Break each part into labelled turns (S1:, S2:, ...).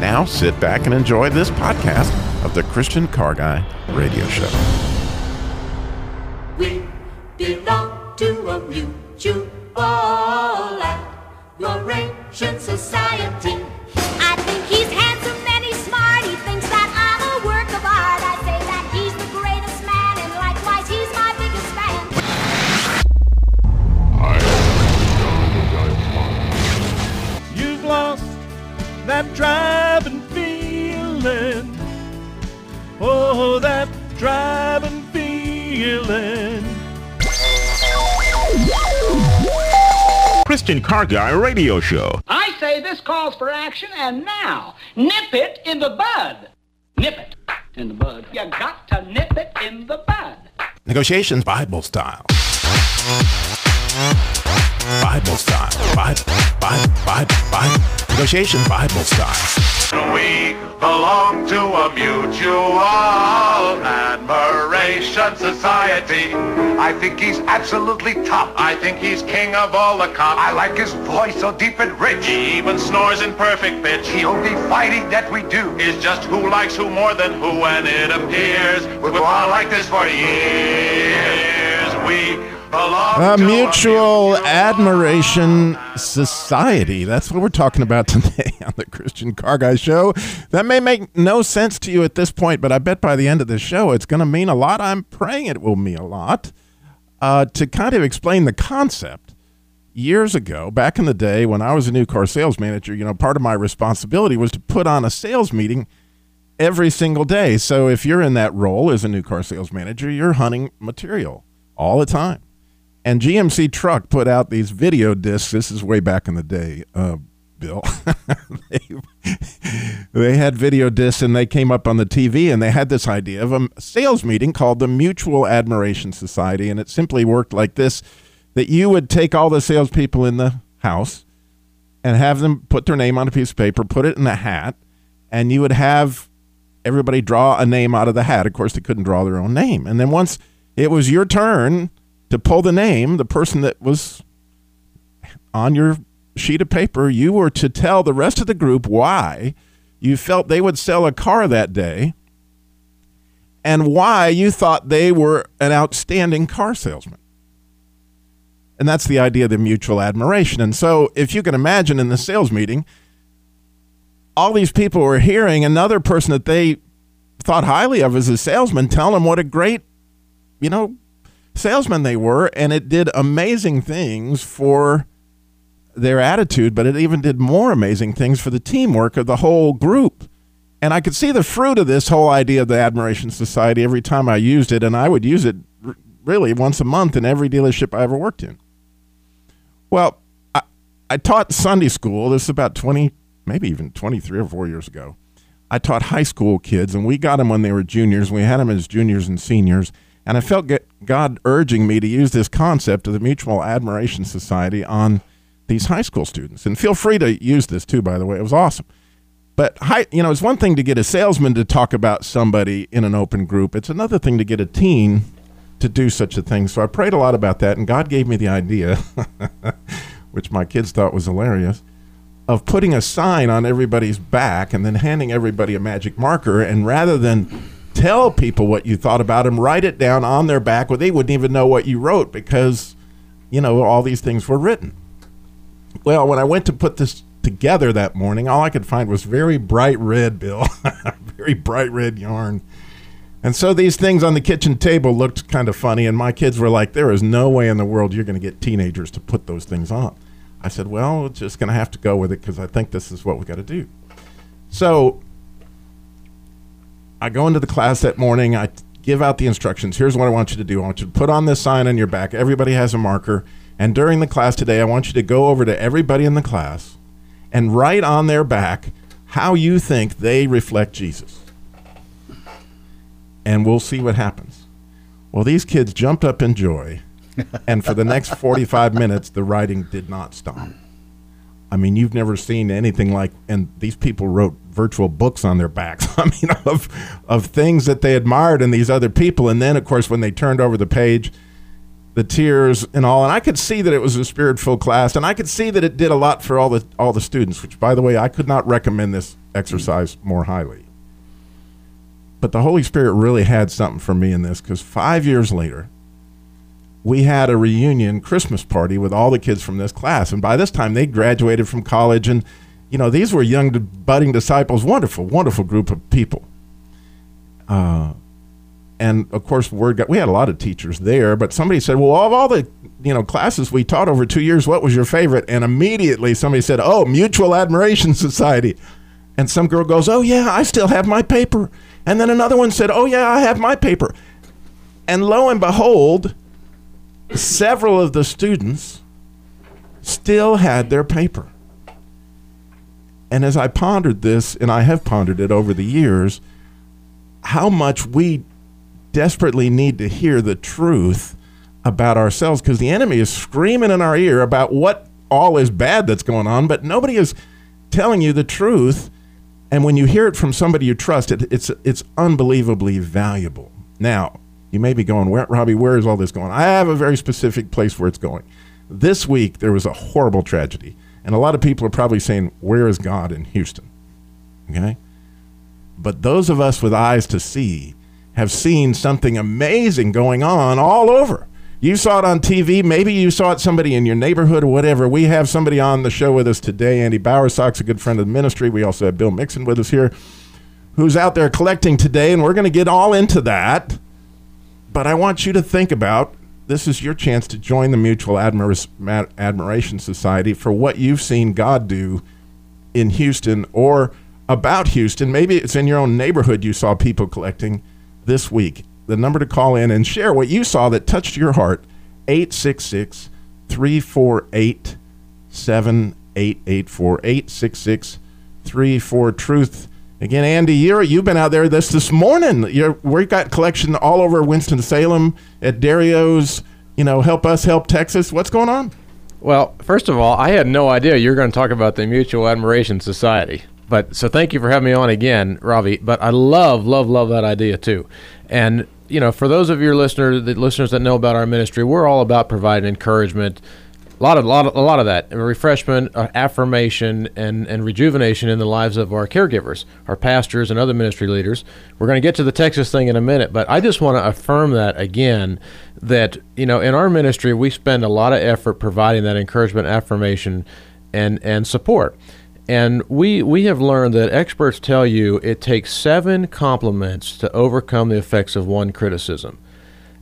S1: Now sit back and enjoy this podcast of the Christian Car Guy Radio Show.
S2: We belong to a mutual admiration society.
S3: I think
S4: Christian Car Guy Radio Show.
S5: I say this calls for action, and now, nip it in the bud. Nip it in the bud. You got to nip it in the bud.
S1: Negotiations Bible style. Bible style. Bible, Bible, Bible, Bible. Negotiations Bible style.
S6: We belong to a mutual admiration society. I think he's absolutely top. I think he's king of all the cops. I like his voice so deep and rich. He even snores in perfect pitch. The only fighting that we do is just who likes who more than who, and it appears we've been on like this for years. We
S1: A mutual admiration society. That's what we're talking about today on the Christian Car Guy Show. That may make no sense to you at this point, but I bet by the end of the show it's going to mean a lot. I'm praying it will mean a lot. Uh, to kind of explain the concept, years ago, back in the day when I was a new car sales manager, you know, part of my responsibility was to put on a sales meeting every single day. So if you're in that role as a new car sales manager, you're hunting material all the time. And GMC Truck put out these video discs. This is way back in the day, uh, Bill. they, they had video discs and they came up on the TV and they had this idea of a sales meeting called the Mutual Admiration Society. And it simply worked like this that you would take all the salespeople in the house and have them put their name on a piece of paper, put it in a hat, and you would have everybody draw a name out of the hat. Of course, they couldn't draw their own name. And then once it was your turn to pull the name, the person that was on your sheet of paper, you were to tell the rest of the group why you felt they would sell a car that day and why you thought they were an outstanding car salesman. And that's the idea of the mutual admiration. And so, if you can imagine in the sales meeting, all these people were hearing another person that they thought highly of as a salesman tell them what a great, you know, salesman they were. And it did amazing things for their attitude, but it even did more amazing things for the teamwork of the whole group. And I could see the fruit of this whole idea of the Admiration Society every time I used it. And I would use it really once a month in every dealership I ever worked in. Well, I, I taught Sunday school. This is about 20, maybe even 23 or 4 years ago. I taught high school kids, and we got them when they were juniors. We had them as juniors and seniors. And I felt God urging me to use this concept of the Mutual Admiration Society on these high school students. And feel free to use this too, by the way. It was awesome. But high, you know, it's one thing to get a salesman to talk about somebody in an open group. It's another thing to get a teen to do such a thing. So I prayed a lot about that, and God gave me the idea, which my kids thought was hilarious, of putting a sign on everybody's back and then handing everybody a magic marker. And rather than tell people what you thought about them, write it down on their back where they wouldn't even know what you wrote because, you know, all these things were written. Well, when I went to put this together that morning, all I could find was very bright red, Bill, very bright red yarn. And so these things on the kitchen table looked kind of funny, and my kids were like, "There is no way in the world you're going to get teenagers to put those things on." I said, "Well, just going to have to go with it because I think this is what we got to do." So I go into the class that morning. I give out the instructions. Here's what I want you to do. I want you to put on this sign on your back. Everybody has a marker. And during the class today, I want you to go over to everybody in the class and write on their back how you think they reflect Jesus. And we'll see what happens. Well, these kids jumped up in joy. and for the next 45 minutes, the writing did not stop. I mean, you've never seen anything like, and these people wrote virtual books on their backs. I mean, of of things that they admired in these other people, and then of course when they turned over the page, the tears and all, and I could see that it was a spirit-filled class, and I could see that it did a lot for all the all the students. Which, by the way, I could not recommend this exercise more highly. But the Holy Spirit really had something for me in this because five years later, we had a reunion Christmas party with all the kids from this class. And by this time, they graduated from college. And, you know, these were young, budding disciples. Wonderful, wonderful group of people. Uh, and of course, word got, we had a lot of teachers there, but somebody said, well, of all the, you know, classes we taught over two years, what was your favorite? And immediately somebody said, oh, Mutual Admiration Society. And some girl goes, oh, yeah, I still have my paper. And then another one said, oh, yeah, I have my paper. And lo and behold, several of the students still had their paper. And as I pondered this, and I have pondered it over the years, how much we desperately need to hear the truth about ourselves because the enemy is screaming in our ear about what all is bad that's going on, but nobody is telling you the truth. And when you hear it from somebody you trust, it, it's it's unbelievably valuable. Now, you may be going, where, Robbie, where is all this going? I have a very specific place where it's going. This week, there was a horrible tragedy. And a lot of people are probably saying, Where is God in Houston? Okay? But those of us with eyes to see have seen something amazing going on all over. You saw it on TV. Maybe you saw it somebody in your neighborhood or whatever. We have somebody on the show with us today. Andy Bowersock's a good friend of the ministry. We also have Bill Mixon with us here, who's out there collecting today, and we're going to get all into that. But I want you to think about this is your chance to join the Mutual Admir- Admiration Society for what you've seen God do in Houston or about Houston. Maybe it's in your own neighborhood you saw people collecting this week. The number to call in and share what you saw that touched your heart 866 348 7884. 866 34 Truth. Again, Andy, you're, you've been out there this this morning. You're, we've got collection all over Winston Salem at Dairi-O's. You know, help us help Texas. What's going on?
S7: Well, first of all, I had no idea you were going to talk about the Mutual Admiration Society. But so thank you for having me on again, Robbie. But I love, love, love that idea too. And you know, for those of your listeners, the listeners that know about our ministry, we're all about providing encouragement, a lot of, lot of, a lot of that refreshment, affirmation, and and rejuvenation in the lives of our caregivers, our pastors, and other ministry leaders. We're going to get to the Texas thing in a minute, but I just want to affirm that again. That you know, in our ministry, we spend a lot of effort providing that encouragement, affirmation, and and support. And we we have learned that experts tell you it takes seven compliments to overcome the effects of one criticism.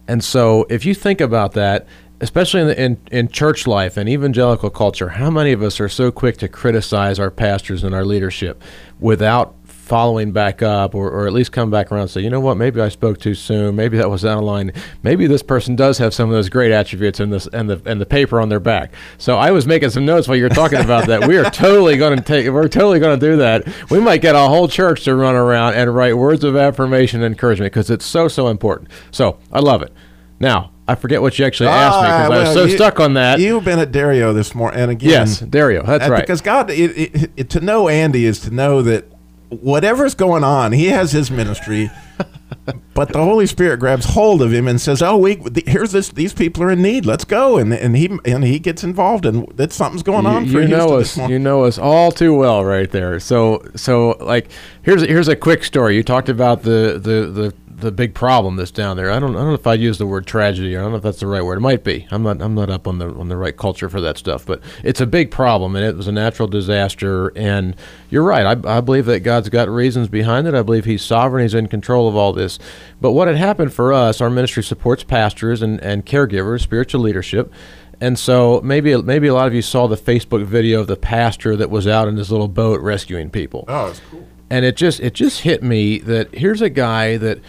S7: And so, if you think about that, especially in, the, in in church life and evangelical culture, how many of us are so quick to criticize our pastors and our leadership without following back up or, or at least come back around and say, you know what, maybe I spoke too soon, maybe that was out of line, maybe this person does have some of those great attributes in this and the and the paper on their back. So I was making some notes while you were talking about that. We are totally to take, we're totally going to do that. We might get a whole church to run around and write words of affirmation and encouragement because it's so so important. So I love it. Now I forget what you actually asked me because
S1: Ah,
S7: I was
S1: well,
S7: so
S1: you-
S7: stuck on that.
S1: You've been at Dairi-O this morning, and again,
S7: yes, Dairi-O, that's right.
S1: Because God, it, it, it, to know Andy is to know that whatever's going on, he has his ministry, but the Holy Spirit grabs hold of him and says, "Oh, we here's this. These people are in need. Let's go." And and he and he gets involved, and that something's going on
S7: you,
S1: for
S7: you know us you know us all too well right there so so like here's here's a quick story you talked about the the the the big problem that's down there. I don't I don't know if I'd use the word tragedy. Or I don't know if that's the right word. It might be. I'm not I'm not up on the on the right culture for that stuff. But it's a big problem, and it was a natural disaster. And you're right. I, I believe that God's got reasons behind it. I believe He's sovereign. He's in control of all this. But what had happened for us, our ministry supports pastors and, and caregivers, spiritual leadership. And so maybe maybe a lot of you saw the Facebook video of the pastor that was out in his little boat rescuing people.
S1: Oh, it's cool.
S7: And it just it just hit me that here's a guy that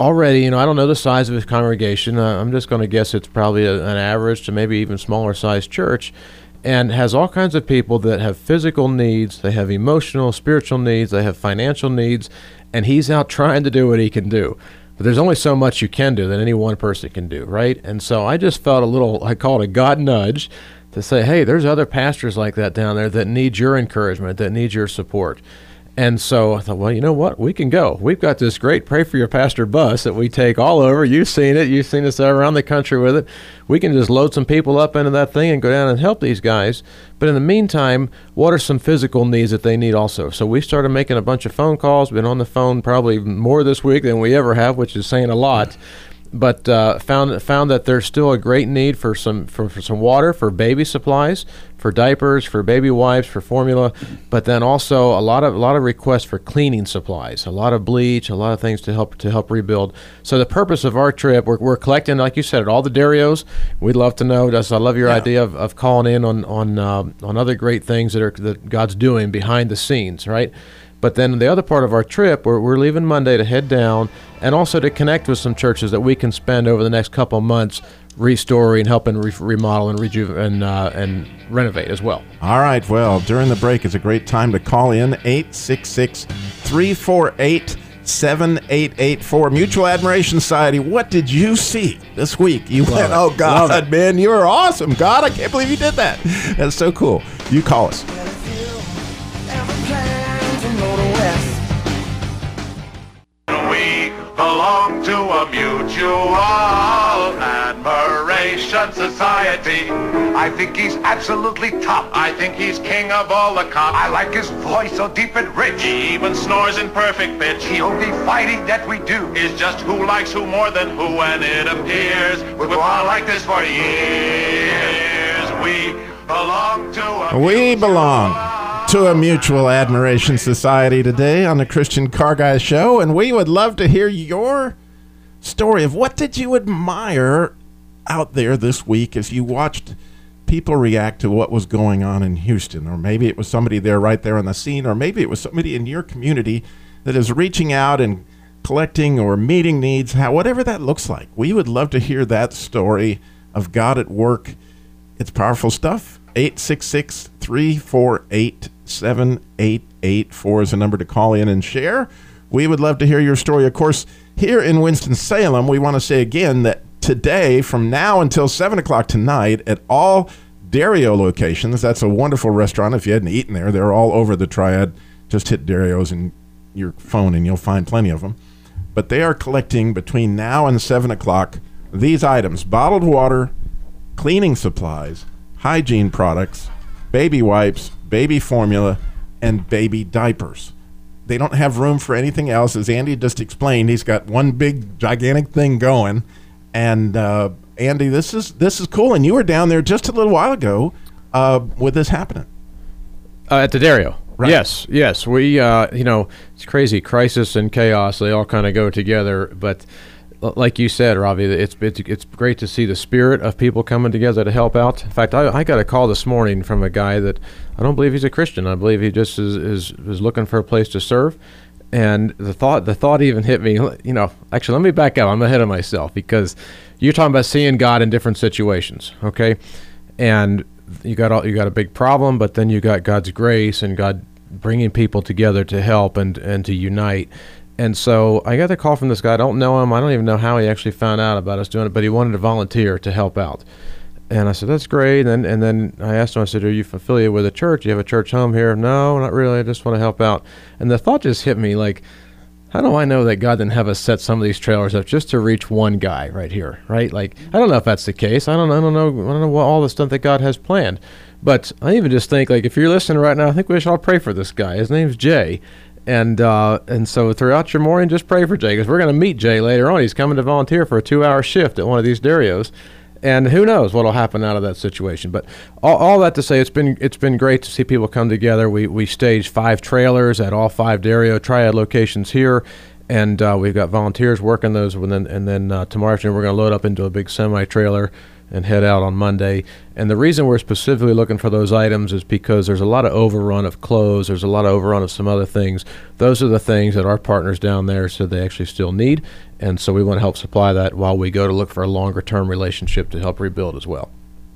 S7: already you know I don't know the size of his congregation. Uh, I'm just going to guess it's probably a, an average to maybe even smaller sized church. And has all kinds of people that have physical needs, they have emotional, spiritual needs, they have financial needs, and he's out trying to do what he can do. But there's only so much you can do that any one person can do, right? And so I just felt a little, I call it a God nudge to say, hey, there's other pastors like that down there that need your encouragement, that need your support. And so I thought, well, you know what? We can go. We've got this great Pray for Your Pastor bus that we take all over. You've seen it. You've seen us around the country with it. We can just load some people up into that thing and go down and help these guys. But in the meantime, what are some physical needs that they need also? So we started making a bunch of phone calls. Been on the phone probably more this week than we ever have, which is saying a lot but uh, found found that there's still a great need for some for, for some water for baby supplies, for diapers, for baby wipes, for formula, but then also a lot of a lot of requests for cleaning supplies, a lot of bleach, a lot of things to help to help rebuild. So the purpose of our trip, we're, we're collecting, like you said, at all the Dairi-Os. We'd love to know. Just I love your idea of, of calling in on on uh, on other great things that are that God's doing behind the scenes, right? But then the other part of our trip, we're, we're leaving Monday to head down and also to connect with some churches that we can spend over the next couple of months restoring, helping re- remodel and rejuve and uh, and renovate as well.
S1: All right. Well, during the break is a great time to call in 866 348 7884 Mutual Admiration Society. What did you see this week? You went,
S7: it.
S1: oh, God,
S7: Love
S1: man, you're awesome. God, I can't believe you did that. That's so cool. You call us.
S6: Belong to a mutual admiration society. I think he's absolutely top. I think he's king of all the cops. I like his voice so deep and rich. He even snores in perfect pitch. The only fighting that we do is just who likes who more than who, and it appears we'll go on like this for years. We belong to a
S1: We belong to a mutual admiration society today on the Christian Car Guy Show, and we would love to hear your story of what did you admire out there this week as you watched people react to what was going on in Houston, or maybe it was somebody there right there on the scene, or maybe it was somebody in your community that is reaching out and collecting or meeting needs, how, whatever that looks like. We would love to hear that story of God at work. It's powerful stuff. 866 348 7884 is the number to call in and share. We would love to hear your story. Of course, here in Winston-Salem, we want to say again that today, from now until 7 o'clock tonight, at all Dairi-O locations, that's a wonderful restaurant. If you hadn't eaten there, they're all over the triad. Just hit Dairi-O's in your phone and you'll find plenty of them. But they are collecting between now and 7 o'clock these items bottled water, cleaning supplies, hygiene products, baby wipes, baby formula, and baby diapers. They don't have room for anything else. As Andy just explained, he's got one big gigantic thing going. And uh, Andy, this is this is cool. And you were down there just a little while ago uh, with this happening.
S7: Uh, at the Dairi-O.
S1: Right.
S7: Yes, yes. We, uh, you know, it's crazy. Crisis and chaos, they all kind of go together. But like you said, Robbie, it's, it's it's great to see the spirit of people coming together to help out. In fact, I, I got a call this morning from a guy that I don't believe he's a Christian. I believe he just is, is, is looking for a place to serve. And the thought the thought even hit me. You know, actually, let me back up. I'm ahead of myself because you're talking about seeing God in different situations. Okay, and you got all, you got a big problem, but then you got God's grace and God bringing people together to help and and to unite. And so I got the call from this guy. I don't know him. I don't even know how he actually found out about us doing it, but he wanted to volunteer to help out. And I said, that's great. And, and then I asked him, I said, are you affiliated with a church? Do you have a church home here? No, not really. I just want to help out. And the thought just hit me like, how do I know that God didn't have us set some of these trailers up just to reach one guy right here, right? Like, I don't know if that's the case. I don't, I don't know. I don't know what all the stuff that God has planned. But I even just think, like, if you're listening right now, I think we should all pray for this guy. His name's Jay. And uh, and so throughout your morning, just pray for Jay because we're going to meet Jay later on. He's coming to volunteer for a two-hour shift at one of these Dairi-Os, and who knows what'll happen out of that situation. But all, all that to say, it's been it's been great to see people come together. We we staged five trailers at all five Dairi-O Triad locations here, and uh, we've got volunteers working those. And then and then uh, tomorrow afternoon we're going to load up into a big semi trailer and head out on Monday. And the reason we're specifically looking for those items is because there's a lot of overrun of clothes, there's a lot of overrun of some other things. Those are the things that our partners down there said they actually still need. And so we want to help supply that while we go to look for a longer term relationship to help rebuild as well.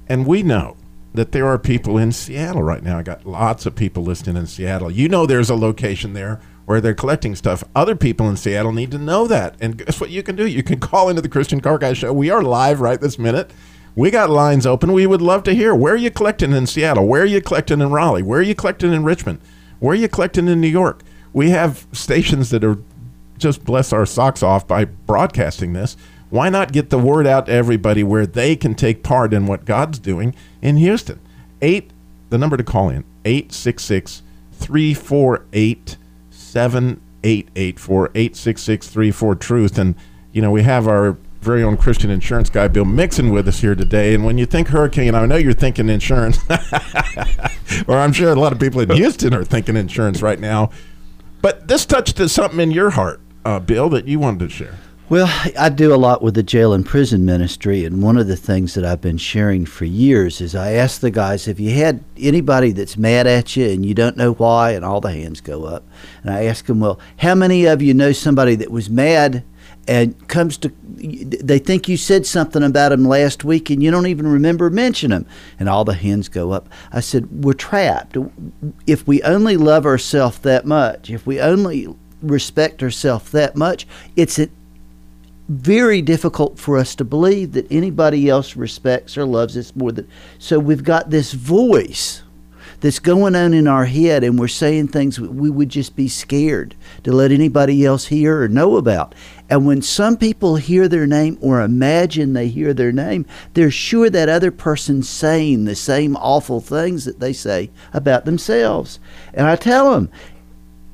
S1: And we know that there are people in Seattle right now. I got lots of people listening in Seattle. You know there's a location there where they're collecting stuff. Other people in Seattle need to know that. And guess what you can do? You can call into the Christian Car Guy Show. We are live right this minute. We got lines open. We would love to hear where are you collecting in Seattle? Where are you collecting in Raleigh? Where are you collecting in Richmond? Where are you collecting in New York? We have stations that are just bless our socks off by broadcasting this. Why not get the word out to everybody where they can take part in what God's doing in Houston? Eight, the number to call in, 866 348 7884 866 34 Truth. And, you know, we have our very own Christian insurance guy, Bill Mixon, with us here today. And when you think hurricane, I know you're thinking insurance, or I'm sure a lot of people in Houston are thinking insurance right now. But this touched something in your heart, uh, Bill, that you wanted to share.
S8: Well, I do a lot with the jail and prison ministry, and one of the things that I've been sharing for years is I ask the guys if you had anybody that's mad at you and you don't know why, and all the hands go up. And I ask them, well, how many of you know somebody that was mad and comes to, they think you said something about them last week and you don't even remember mentioning them? And all the hands go up. I said, we're trapped. If we only love ourselves that much, if we only respect ourselves that much, it's very difficult for us to believe that anybody else respects or loves us more than so we've got this voice that's going on in our head and we're saying things we would just be scared to let anybody else hear or know about. And when some people hear their name or imagine they hear their name they're sure that other person's saying the same awful things that they say about themselves. And i tell them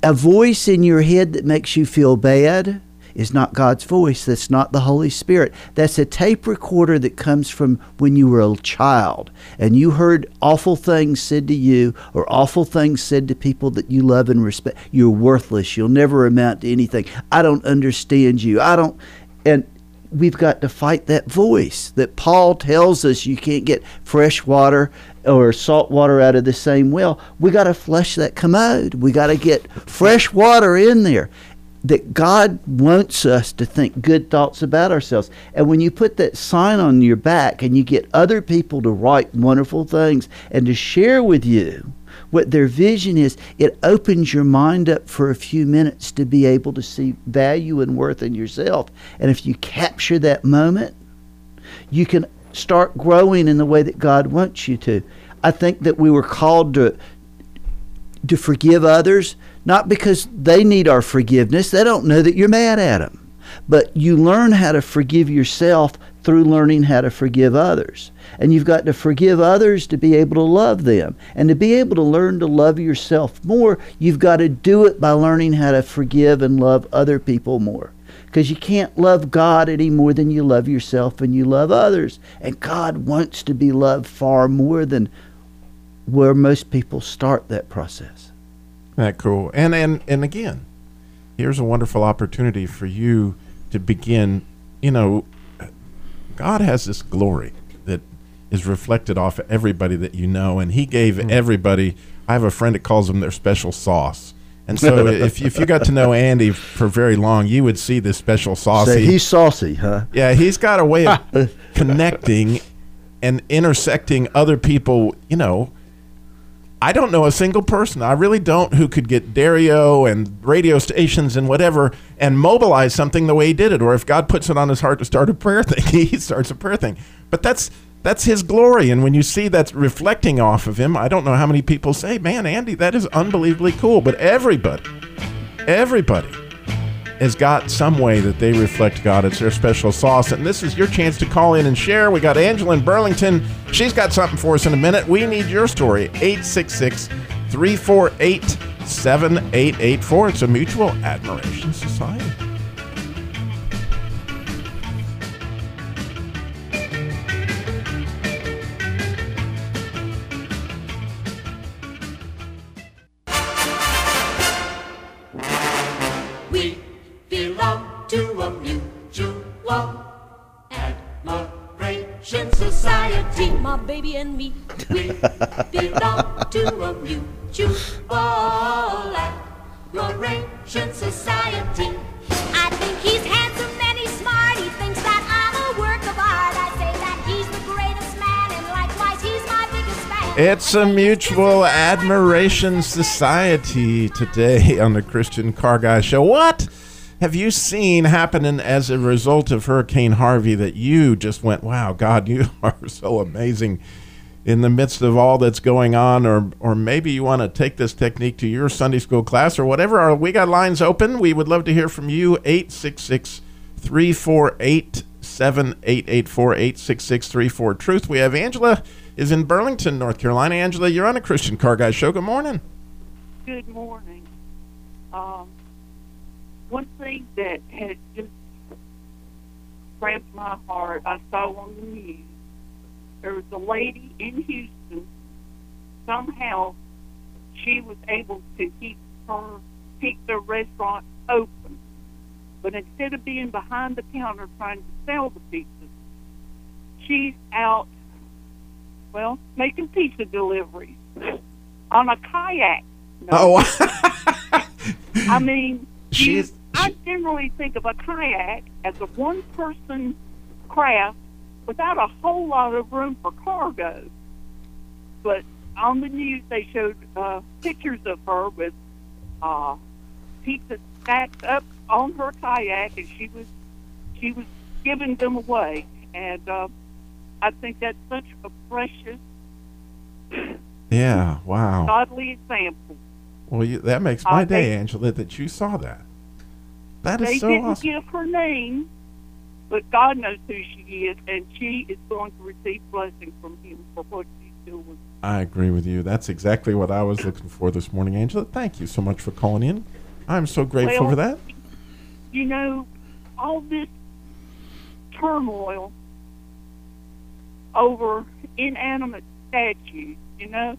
S8: a voice in your head that makes you feel bad is not God's voice. That's not the Holy Spirit. That's a tape recorder that comes from when you were a child and you heard awful things said to you or awful things said to people that you love and respect. You're worthless. You'll never amount to anything. I don't understand you. I don't. And we've got to fight that voice that Paul tells us you can't get fresh water or salt water out of the same well. We got to flush that commode. We got to get fresh water in there that God wants us to think good thoughts about ourselves. And when you put that sign on your back and you get other people to write wonderful things and to share with you what their vision is, it opens your mind up for a few minutes to be able to see value and worth in yourself. And if you capture that moment, you can start growing in the way that God wants you to. I think that we were called to to forgive others, not because they need our forgiveness. They don't know that you're mad at them. But you learn how to forgive yourself through learning how to forgive others. And you've got to forgive others to be able to love them. And to be able to learn to love yourself more, you've got to do it by learning how to forgive and love other people more. Because you can't love God any more than you love yourself and you love others. And God wants to be loved far more than where most people start that process.
S1: That cool. And and and again, here's a wonderful opportunity for you to begin, you know, God has this glory that is reflected off of everybody that you know and he gave
S8: Hmm.
S1: everybody I have a friend that calls them their special sauce. And so if if you got to know Andy for very long, you would see this special sauce.
S8: Say, he's saucy, huh?
S1: yeah, he's got a way of connecting and intersecting other people, you know. I don't know a single person, I really don't, who could get Dairi-O and radio stations and whatever and mobilize something the way he did it. Or if God puts it on his heart to start a prayer thing, he starts a prayer thing. But that's that's his glory. And when you see that's reflecting off of him, I don't know how many people say, Man, Andy, that is unbelievably cool. But everybody, everybody has got some way that they reflect God. It's their special sauce. And this is your chance to call in and share. We got Angela in Burlington. She's got something for us in a minute. We need your story. 866 348 7884. It's a mutual admiration society.
S3: And me.
S2: We belong to a mutual admiration society.
S3: I think he's handsome and he's smart. He thinks that I'm a work of art. I say that he's the greatest man, and likewise he's my biggest fan.
S1: It's a mutual admiration society today on the Christian Car Guy Show. What have you seen happening as a result of Hurricane Harvey that you just went, wow, God, you are so amazing in the midst of all that's going on? Or, or maybe you want to take this technique to your Sunday school class or whatever. Or we got lines open. We would love to hear from you. 866 348 7884 866 34 Truth. We have Angela is in Burlington, North Carolina. Angela, you're on a Christian Car Guy show. Good morning.
S9: Good morning. Um, one thing that had just cramped my heart, I saw on the news. There was a lady in Houston. Somehow, she was able to keep her keep the restaurant open, but instead of being behind the counter trying to sell the pizzas, she's out. Well, making pizza deliveries on a kayak. No.
S1: Oh,
S9: I mean,
S1: she's.
S9: I generally think of a kayak as a one-person craft without a whole lot of room for cargo. But on the news, they showed uh, pictures of her with uh, pizza stacked up on her kayak, and she was she was giving them away. And uh, I think that's such a precious,
S1: yeah. Wow.
S9: godly example.
S1: Well, you, that makes my
S9: Uh,
S1: day,
S9: they-
S1: Angela, that you saw that. That is They so
S9: didn't
S1: awesome.
S9: give her name, but God knows who she is, and she is going to receive blessing from Him for what she's doing.
S1: I agree with you. That's exactly what I was looking for this morning, Angela. Thank you so much for calling in. I'm so grateful
S9: Well-
S1: for that.
S9: You know, all this turmoil over inanimate statues, you know,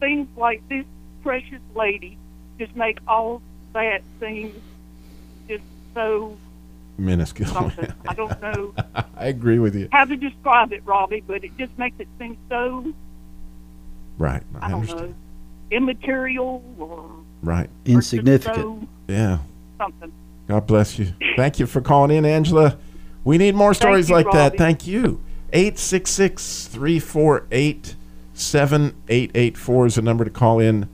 S9: things like this precious lady just make all that seem just so
S1: Minuscule.
S9: something. I don't know
S1: I agree with you.
S9: how to describe it, Robbie, but it just makes it seem so
S1: Right. I,
S9: I don't
S1: understand.
S9: know, immaterial or,
S1: Right.
S9: or
S8: Insignificant.
S9: so
S1: Yeah.
S9: something.
S1: God bless you. Thank you for calling in, Angela. We need more stories
S9: you,
S1: like that. Thank you. 866 348 7884 is the number to call in.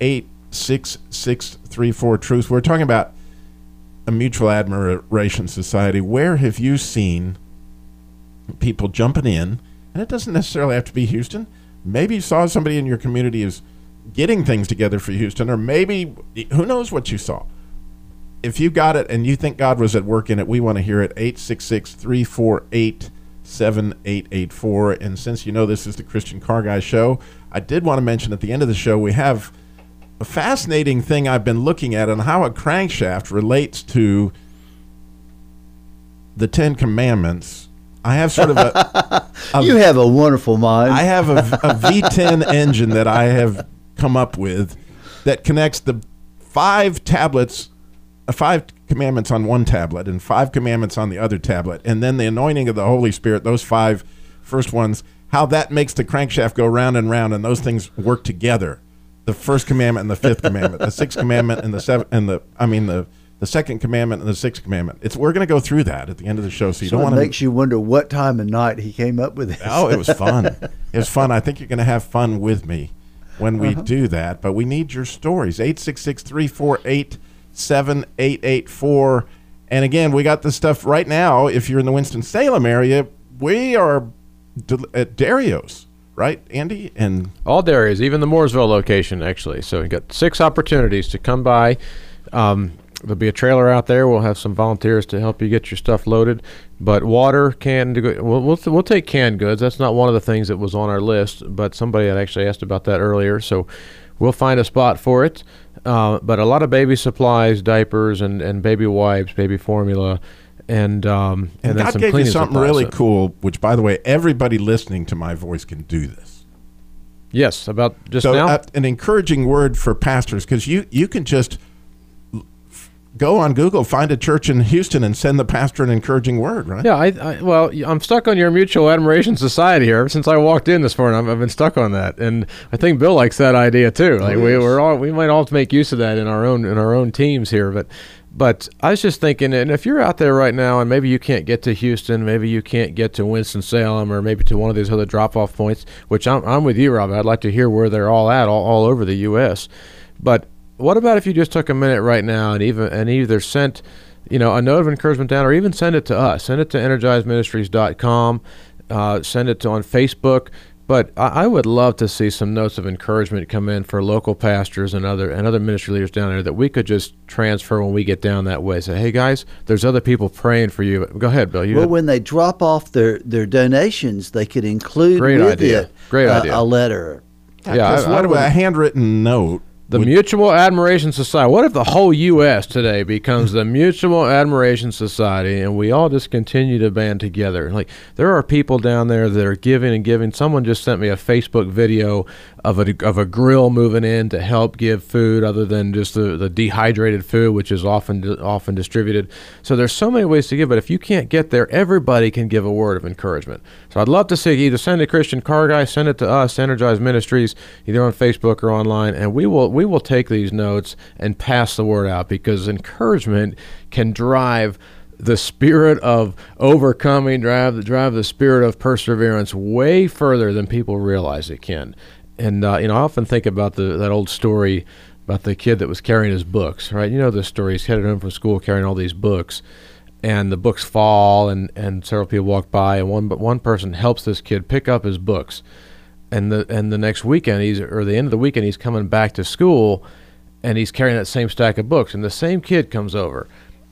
S1: 866 34 Truth. We're talking about a mutual admiration society. Where have you seen people jumping in? And it doesn't necessarily have to be Houston. Maybe you saw somebody in your community is getting things together for Houston, or maybe who knows what you saw if you got it and you think God was at work in it, we want to hear it. 866 348 7884. And since you know this is the Christian Car Guy show, I did want to mention at the end of the show, we have fascinating thing I've been looking at and how a crankshaft relates to the Ten Commandments. I have sort of a. a
S8: you have a wonderful mind.
S1: I have a, a V10 engine that I have come up with that connects the five tablets, uh, five commandments on one tablet and five commandments on the other tablet, and then the anointing of the Holy Spirit. Those five first ones, how that makes the crankshaft go round and round, and those things work together. The first commandment and the fifth commandment, the sixth commandment and the seventh, and the I mean the the second commandment and the sixth commandment. It's we're going to go through that at the end of the show, so you
S8: so
S1: don't want to
S8: makes you wonder what time of night he came up with this.
S1: Oh, it was fun. it was fun. I think you're going to have fun with me when we
S8: Uh-huh.
S1: do that. But we need your stories. 866 348 7884. And again, we got this stuff right now. If you're in the Winston-Salem area, we are at Dairi-O's, right, Andy? And
S7: All areas, even the Mooresville location, actually. So you got six opportunities to come by. Um, there'll be a trailer out there. We'll have some volunteers to help you get your stuff loaded. But water, canned, we'll, we'll, we'll take canned goods. That's not one of the things that was on our list, but somebody had actually asked about that earlier. So we'll find a spot for it. Uh, but a lot of baby supplies, diapers, and, and baby wipes, baby formula, and um, and,
S1: And God gave you something really
S7: So-
S1: cool, which, by the way, everybody listening to my voice can do this.
S7: Yes, about just
S1: so,
S7: now.
S1: uh, an encouraging word for pastors because you you can just go on Google, find a church in Houston, and send the pastor an encouraging word, right?
S7: Yeah, I, I well, I'm stuck on your mutual admiration society here. Since I walked in this morning, I've, I've been stuck on that, and I think Bill likes that idea too. Like we
S1: yes.
S7: we're all we might all make use of that in our own in our own teams here. But but I was just thinking, and if you're out there right now, and maybe you can't get to Houston, maybe you can't get to Winston Salem, or maybe to one of these other drop off points, which I'm I'm with you, Rob. I'd like to hear where they're all at, all, all over the U.S. But what about if you just took a minute right now and even and either sent you know, a note of encouragement down, or even send it to us. Send it to energizeministries.com. Uh, send it to on Facebook. But I, I would love to see some notes of encouragement come in for local pastors and other and other ministry leaders down there that we could just transfer when we get down that way. Say, hey guys, there's other people praying for you. Go ahead, Bill. You
S8: well,
S7: had-
S8: when they drop off their, their donations, they could include
S7: Great
S8: with
S7: idea.
S8: it
S7: Great
S8: uh,
S7: idea.
S8: a letter.
S7: Yeah,
S1: Because
S7: I-
S1: what
S7: I would-
S1: a handwritten note?
S7: The Mutual Admiration Society. What if the whole U.S. today becomes the Mutual Admiration Society and we all just continue to band together? Like, there are people down there that are giving and giving. Someone just sent me a Facebook video of a, of a grill moving in to help give food other than just the, the dehydrated food, which is often often distributed. So there's so many ways to give, but if you can't get there, everybody can give a word of encouragement. So I'd love to see either send a Christian car guy, send it to us, Energize Ministries, either on Facebook or online, and we will we will take these notes and pass the word out because encouragement can drive the spirit of overcoming, drive the drive the spirit of perseverance way further than people realize it can. And uh, you know, I often think about the that old story about the kid that was carrying his books, right? You know the story. He's headed home from school carrying all these books, and the books fall, and, and several people walk by, and one but one person helps this kid pick up his books, and the and the next weekend he's or the end of the weekend he's coming back to school, and he's carrying that same stack of books, and the same kid comes over,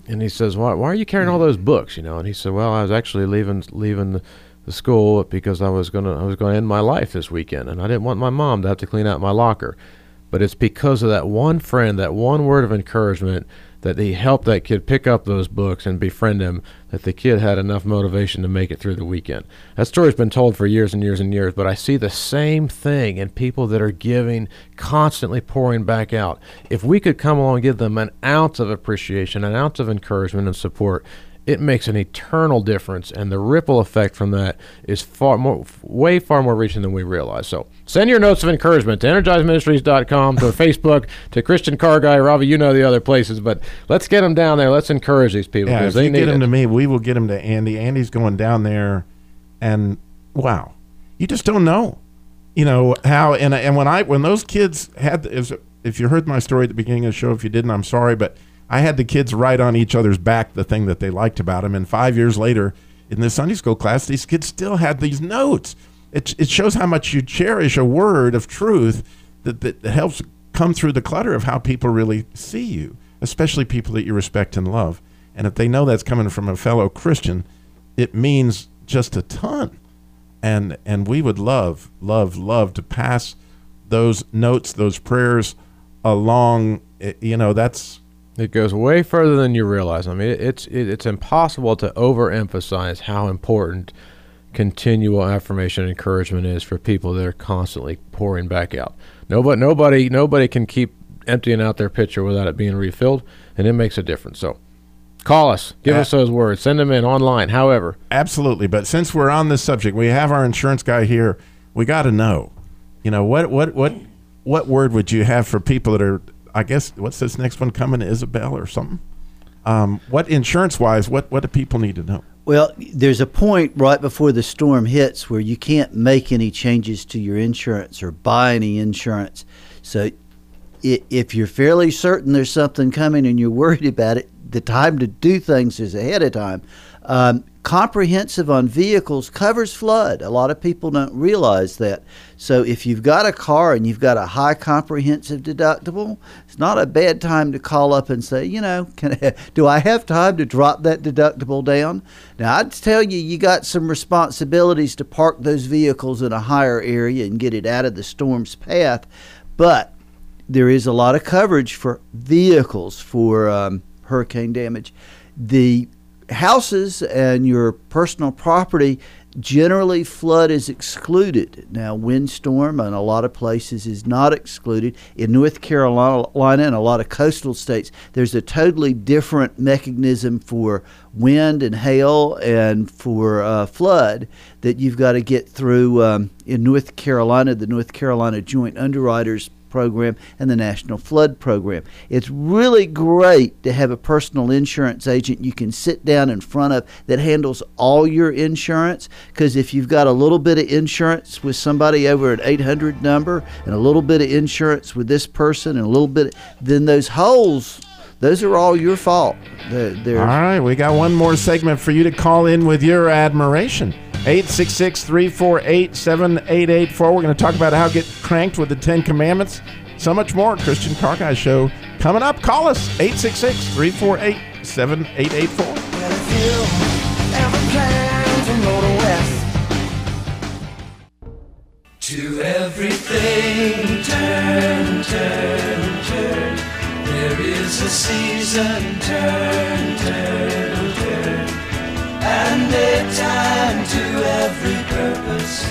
S7: and he says, "Why why are you carrying all those books?" You know, and he said, "Well, I was actually leaving leaving." The, the school because I was gonna I was gonna end my life this weekend and I didn't want my mom to have to clean out my locker. But it's because of that one friend, that one word of encouragement that he helped that kid pick up those books and befriend him that the kid had enough motivation to make it through the weekend. That story's been told for years and years and years, but I see the same thing in people that are giving, constantly pouring back out. If we could come along and give them an ounce of appreciation, an ounce of encouragement and support, it makes an eternal difference, and the ripple effect from that is far more, way far more reaching than we realize. So send your notes of encouragement to energizeministries.com, to Facebook, to Christian Car Guy, Robbie. You know the other places, but let's get them down there. Let's encourage these people
S1: Yeah,
S7: because
S1: if
S7: they
S1: you
S7: need
S1: get
S7: it.
S1: to me, we will get them to Andy. Andy's going down there, and wow, you just don't know, you know how. And and when I when those kids had, if, if you heard my story at the beginning of the show, if you didn't, I'm sorry, but I had the kids write on each other's back the thing that they liked about him, and five years later, in the Sunday school class, these kids still had these notes. It it shows how much you cherish a word of truth that that, that helps come through the clutter of how people really see you, especially people that you respect and love. And if they know that's coming from a fellow Christian, it means just a ton. And and we would love, love, love to pass those notes, those prayers along. Eh, You know, that's
S7: It goes way further than you realize. I mean, it, it's it, it's impossible to overemphasize how important continual affirmation and encouragement is for people that are constantly pouring back out. Nobody, nobody, nobody can keep emptying out their pitcher without it being refilled, and it makes a difference. So, call us, give
S1: Yeah.
S7: us those words, send them in online. However,
S1: Absolutely. But since we're on this subject, we have our insurance guy here. We got to know, you know, what what what what word would you have for people that are? I guess what's this next one coming, Isabel or something? Um, what insurance wise, what what do people need to know?
S8: Well, there's a point right before the storm hits where you can't make any changes to your insurance or buy any insurance. So, if you're fairly certain there's something coming and you're worried about it, the time to do things is ahead of time. Um, comprehensive on vehicles covers flood. A lot of people don't realize that. So, if you've got a car and you've got a high comprehensive deductible, it's not a bad time to call up and say, you know, I, do I have time to drop that deductible down? Now, I'd tell you, you got some responsibilities to park those vehicles in a higher area and get it out of the storm's path. But there is a lot of coverage for vehicles for um, hurricane damage. The houses and your personal property generally flood is excluded. Now, windstorm in a lot of places is not excluded. In North Carolina and a lot of coastal states, there's a totally different mechanism for wind and hail and for uh, flood that you've got to get through. Um, in North Carolina, the North Carolina Joint Underwriters program and the National Flood Program. It's really great to have a personal insurance agent you can sit down in front of that handles all your insurance because if you've got a little bit of insurance with somebody over an 800 number and a little bit of insurance with this person and a little bit then those holes those are all your fault. They're, they're
S1: All right, we got one more segment for you to call in with your admiration. 866 348 7884. We're going to talk about how to get cranked with the Ten Commandments. So much more. Christian Car Show coming up. Call us 866 348 7884.
S10: To everything turn, turn, turn. There is a season, turn, turn. And a time to every purpose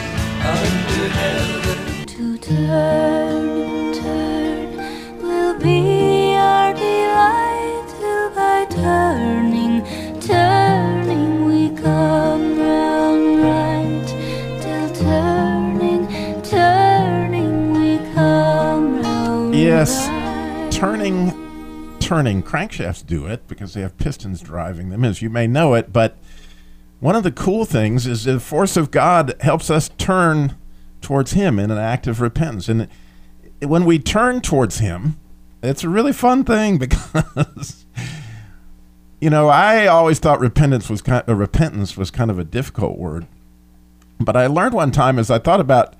S10: under heaven.
S3: To turn, turn will be our delight till by turning, turning we come round right. Till turning, turning we come round
S1: Yes,
S3: right.
S1: turning, turning. Crankshafts do it because they have pistons driving them, as you may know it. But one of the cool things is the force of God helps us turn towards Him in an act of repentance. And when we turn towards Him, it's a really fun thing because, you know, I always thought repentance was kind uh, repentance was kind of a difficult word. But I learned one time as I thought about,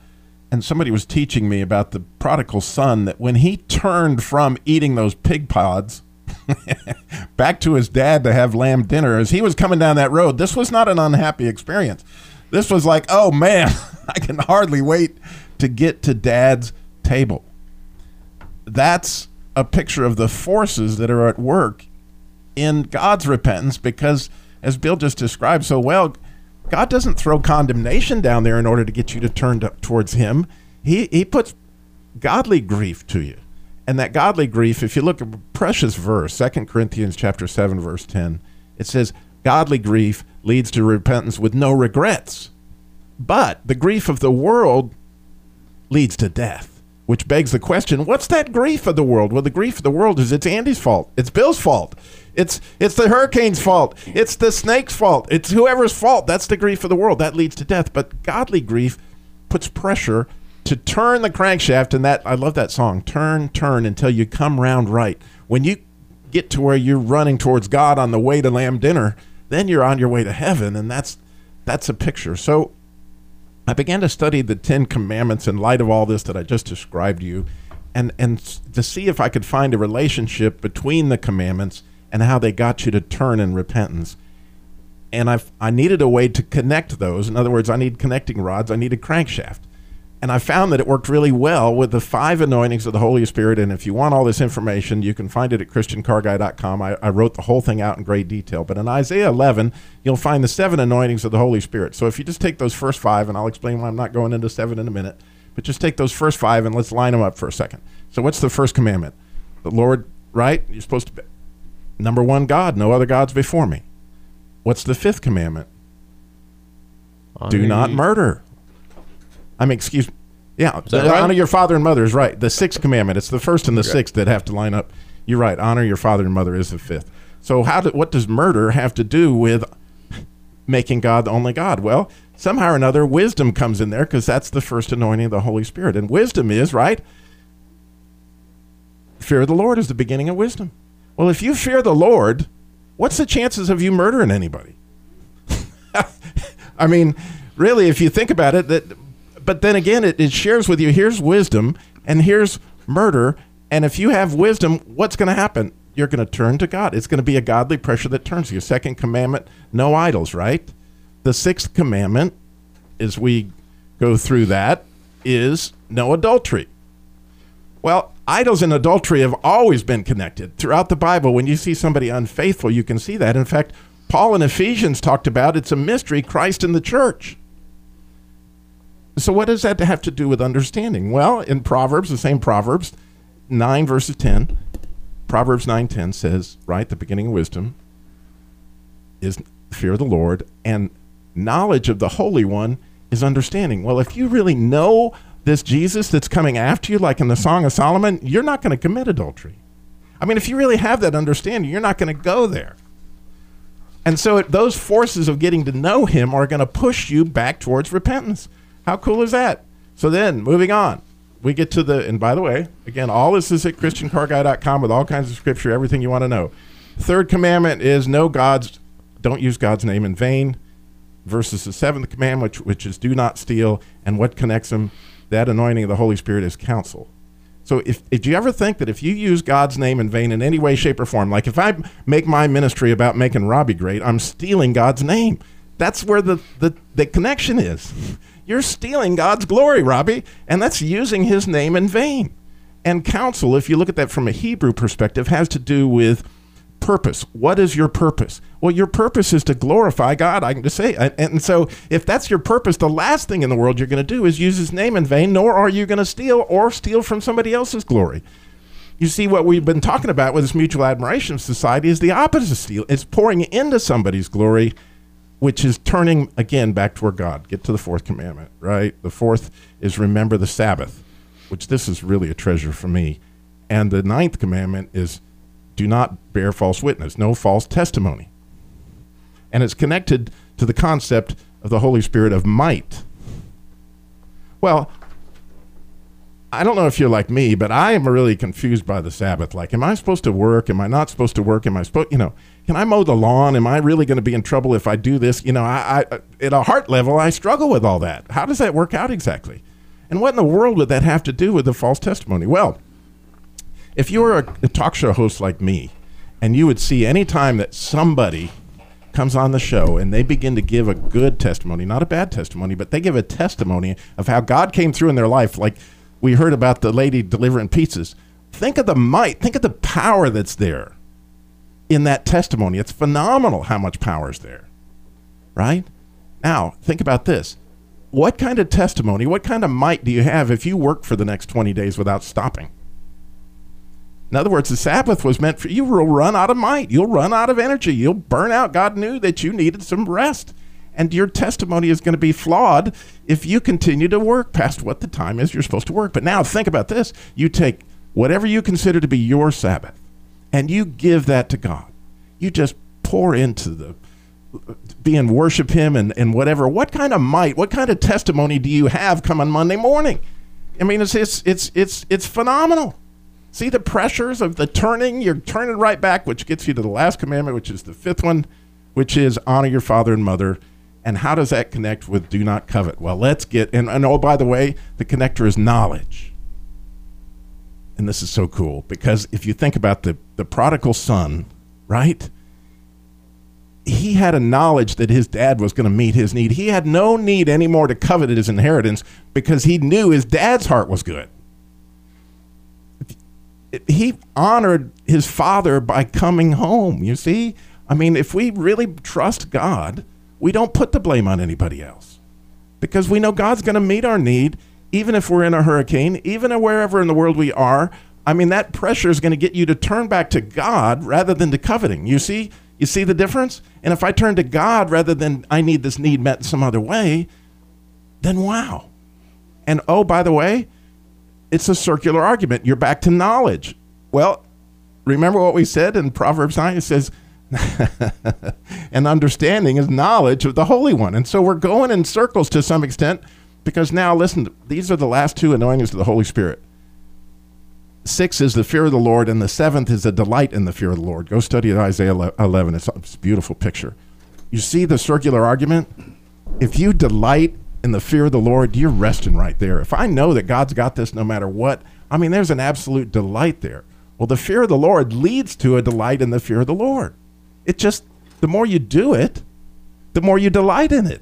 S1: and somebody was teaching me about the prodigal son, that when he turned from eating those pig pods back to his dad to have lamb dinner, as he was coming down that road, this was not an unhappy experience. This was like, oh man, I can hardly wait to get to dad's table. That's a picture of the forces that are at work in God's repentance because, as Bill just described so well, God doesn't throw condemnation down there in order to get you to turn to, towards Him. He, he puts godly grief to you. And that godly grief, if you look at a precious verse, 2 Corinthians chapter 7, verse 10, it says, Godly grief leads to repentance with no regrets. But the grief of the world leads to death, which begs the question what's that grief of the world? Well, the grief of the world is it's Andy's fault. It's Bill's fault. It's, it's the hurricane's fault. It's the snake's fault. It's whoever's fault. That's the grief of the world. That leads to death. But godly grief puts pressure to turn the crankshaft. And that, I love that song, turn, turn until you come round right. When you get to where you're running towards God on the way to lamb dinner, then you're on your way to heaven. And that's, that's a picture. So I began to study the Ten Commandments in light of all this that I just described to you, and and to see if I could find a relationship between the commandments and how they got you to turn in repentance. And I I needed a way to connect those. In other words, I need connecting rods. I need a crankshaft. And I found that it worked really well with the five anointings of the Holy Spirit. And if you want all this information, you can find it at ChristianCarGuy.com. I, I wrote the whole thing out in great detail. But in Isaiah 11, you'll find the seven anointings of the Holy Spirit. So if you just take those first five, and I'll explain why I'm not going into seven in a minute, but just take those first five and let's line them up for a second. So what's the first commandment? The Lord, right? You're supposed to be number one God, no other gods before me. What's the fifth commandment? Do not murder. I mean, excuse me.
S7: Yeah,
S1: the-
S7: right?
S1: honor your father and mother is right. The sixth commandment. It's the first and the sixth that have to line up. You're right. Honor your father and mother is the fifth. So how do, what does murder have to do with making God the only God? Well, somehow or another, wisdom comes in there because that's the first anointing of the Holy Spirit. And wisdom is, right? Fear of the Lord is the beginning of wisdom. Well, if you fear the Lord, what's the chances of you murdering anybody? I mean, really, if you think about it, that. But then again, it, it shares with you. Here's wisdom, and here's murder. And if you have wisdom, what's going to happen? You're going to turn to God. It's going to be a godly pressure that turns you. Second commandment: no idols. Right. The sixth commandment, as we go through that, is no adultery. Well, Idols and adultery have always been connected. Throughout the Bible, when you see somebody unfaithful, you can see that. In fact, Paul in Ephesians talked about it's a mystery, Christ in the church. So, what does that have to do with understanding? Well, in Proverbs, the same Proverbs, 9 verses 10, Proverbs 9:10 says, right, the beginning of wisdom is fear of the Lord, and knowledge of the Holy One is understanding. Well, if you really know this Jesus that's coming after you, like in the Song of Solomon, you're not going to commit adultery. I mean, if you really have that understanding, you're not going to go there. And so it, those forces of getting to know him are going to push you back towards repentance. How cool is that? So then, moving on, we get to the, and by the way, again, all this is at ChristianCarGuy.com with all kinds of scripture, everything you want to know. Third commandment is no God's, don't use God's name in vain. Versus the seventh commandment, which, which is do not steal. And what connects them? That anointing of the Holy Spirit is counsel. So if, if you ever think that if you use God's name in vain in any way, shape, or form, like if I make my ministry about making Robbie great, I'm stealing God's name. That's where the, the, the connection is. You're stealing God's glory, Robbie, and that's using his name in vain. And counsel, if you look at that from a Hebrew perspective, has to do with purpose. What is your purpose? Well, your purpose is to glorify God. I can just say, and, so if that's your purpose, the last thing in the world you're going to do is use His name in vain. Nor are you going to steal or steal from somebody else's glory. You see, what we've been talking about with this mutual admiration society is the opposite of steal. It's pouring into somebody's glory, which is turning again back toward God. Get to the fourth commandment, right? The fourth is remember the Sabbath, which this is really a treasure for me. And the ninth commandment is do not bear false witness, no false testimony. And it's connected to the concept of the Holy Spirit of might. Well, I don't know if you're like me, but I am really confused by the Sabbath. Like, am I supposed to work? Am I not supposed to work? Am I supposed, you know, can I mow the lawn? Am I really going to be in trouble if I do this? You know, I, I, at a heart level, I struggle with all that. How does that work out exactly? And what in the world would that have to do with the false testimony? Well, if you were a, a talk show host like me, and you would see any time that somebody comes on the show and they begin to give a good testimony, not a bad testimony, but they give a testimony of how God came through in their life, like we heard about the lady delivering pizzas. Think of the might, think of the power that's there in that testimony. It's phenomenal how much power is there, right? Now, think about this. What kind of testimony, what kind of might do you have if you work for the next 20 days without stopping? In other words, the Sabbath was meant for you will run out of might. You'll run out of energy. You'll burn out. God knew that you needed some rest. And your testimony is going to be flawed if you continue to work past what the time is you're supposed to work. But now think about this. You take whatever you consider to be your Sabbath and you give that to God. You just pour into the being worship him and, and whatever. What kind of might, what kind of testimony do you have come on Monday morning? I mean, it's it's it's it's it's phenomenal. See the pressures of the turning? You're turning right back, which gets you to the last commandment, which is the fifth one, which is honor your father and mother. And how does that connect with do not covet? Well, let's get, and, and oh, by the way, the connector is knowledge. And this is so cool because if you think about the, the prodigal son, right? He had a knowledge that his dad was going to meet his need. He had no need anymore to covet his inheritance because he knew his dad's heart was good he honored his father by coming home. You see? I mean, if we really trust God, we don't put the blame on anybody else because we know God's going to meet our need, even if we're in a hurricane, even wherever in the world we are. I mean, that pressure is going to get you to turn back to God rather than to coveting. You see? You see the difference? And if I turn to God rather than I need this need met some other way, then wow. And oh, by the way, it's a circular argument. You're back to knowledge. Well, remember what we said in Proverbs 9? It says, and understanding is knowledge of the Holy One. And so we're going in circles to some extent because now, listen, these are the last two anointings of the Holy Spirit. Six is the fear of the Lord, and the seventh is a delight in the fear of the Lord. Go study Isaiah 11. It's it's a beautiful picture. You see the circular argument? If you delight in the fear of the Lord, you're resting right there. If I know that God's got this no matter what, I mean, there's an absolute delight there. Well, the fear of the Lord leads to a delight in the fear of the Lord. It just, the more you do it, the more you delight in it.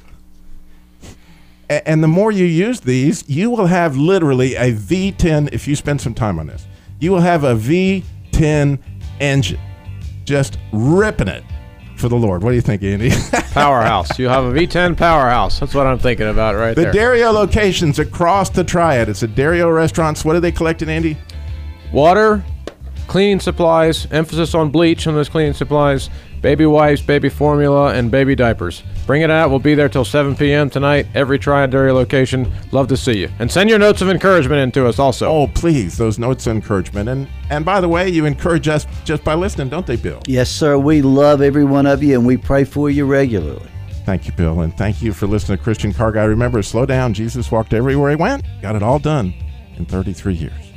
S1: And the more you use these, you will have literally a V10 if you spend some time on this. you will have a V10 engine just ripping it for the Lord. What do you think, Andy?
S7: Powerhouse. You have a V10 powerhouse. That's what I'm thinking about right
S1: the
S7: there.
S1: Dairi-O locations across the Triad. It's a Dairi-O restaurants. What are they collecting, Andy?
S7: Water, cleaning supplies, emphasis on bleach on those cleaning supplies, baby wipes, baby formula, and baby diapers. Bring it out. We'll be there till 7 p.m. tonight. Every Triad Dairy location. Love to see you. And send your notes of encouragement in to us also.
S1: Oh, please, those notes of encouragement. And and by the way, you encourage us just by listening, don't they, Bill?
S8: Yes, sir. We love every one of you, and we pray for you regularly.
S1: Thank you, Bill, and thank you for listening to Christian Car Guy. Remember, slow down. Jesus walked everywhere he went, got it all done in 33 years.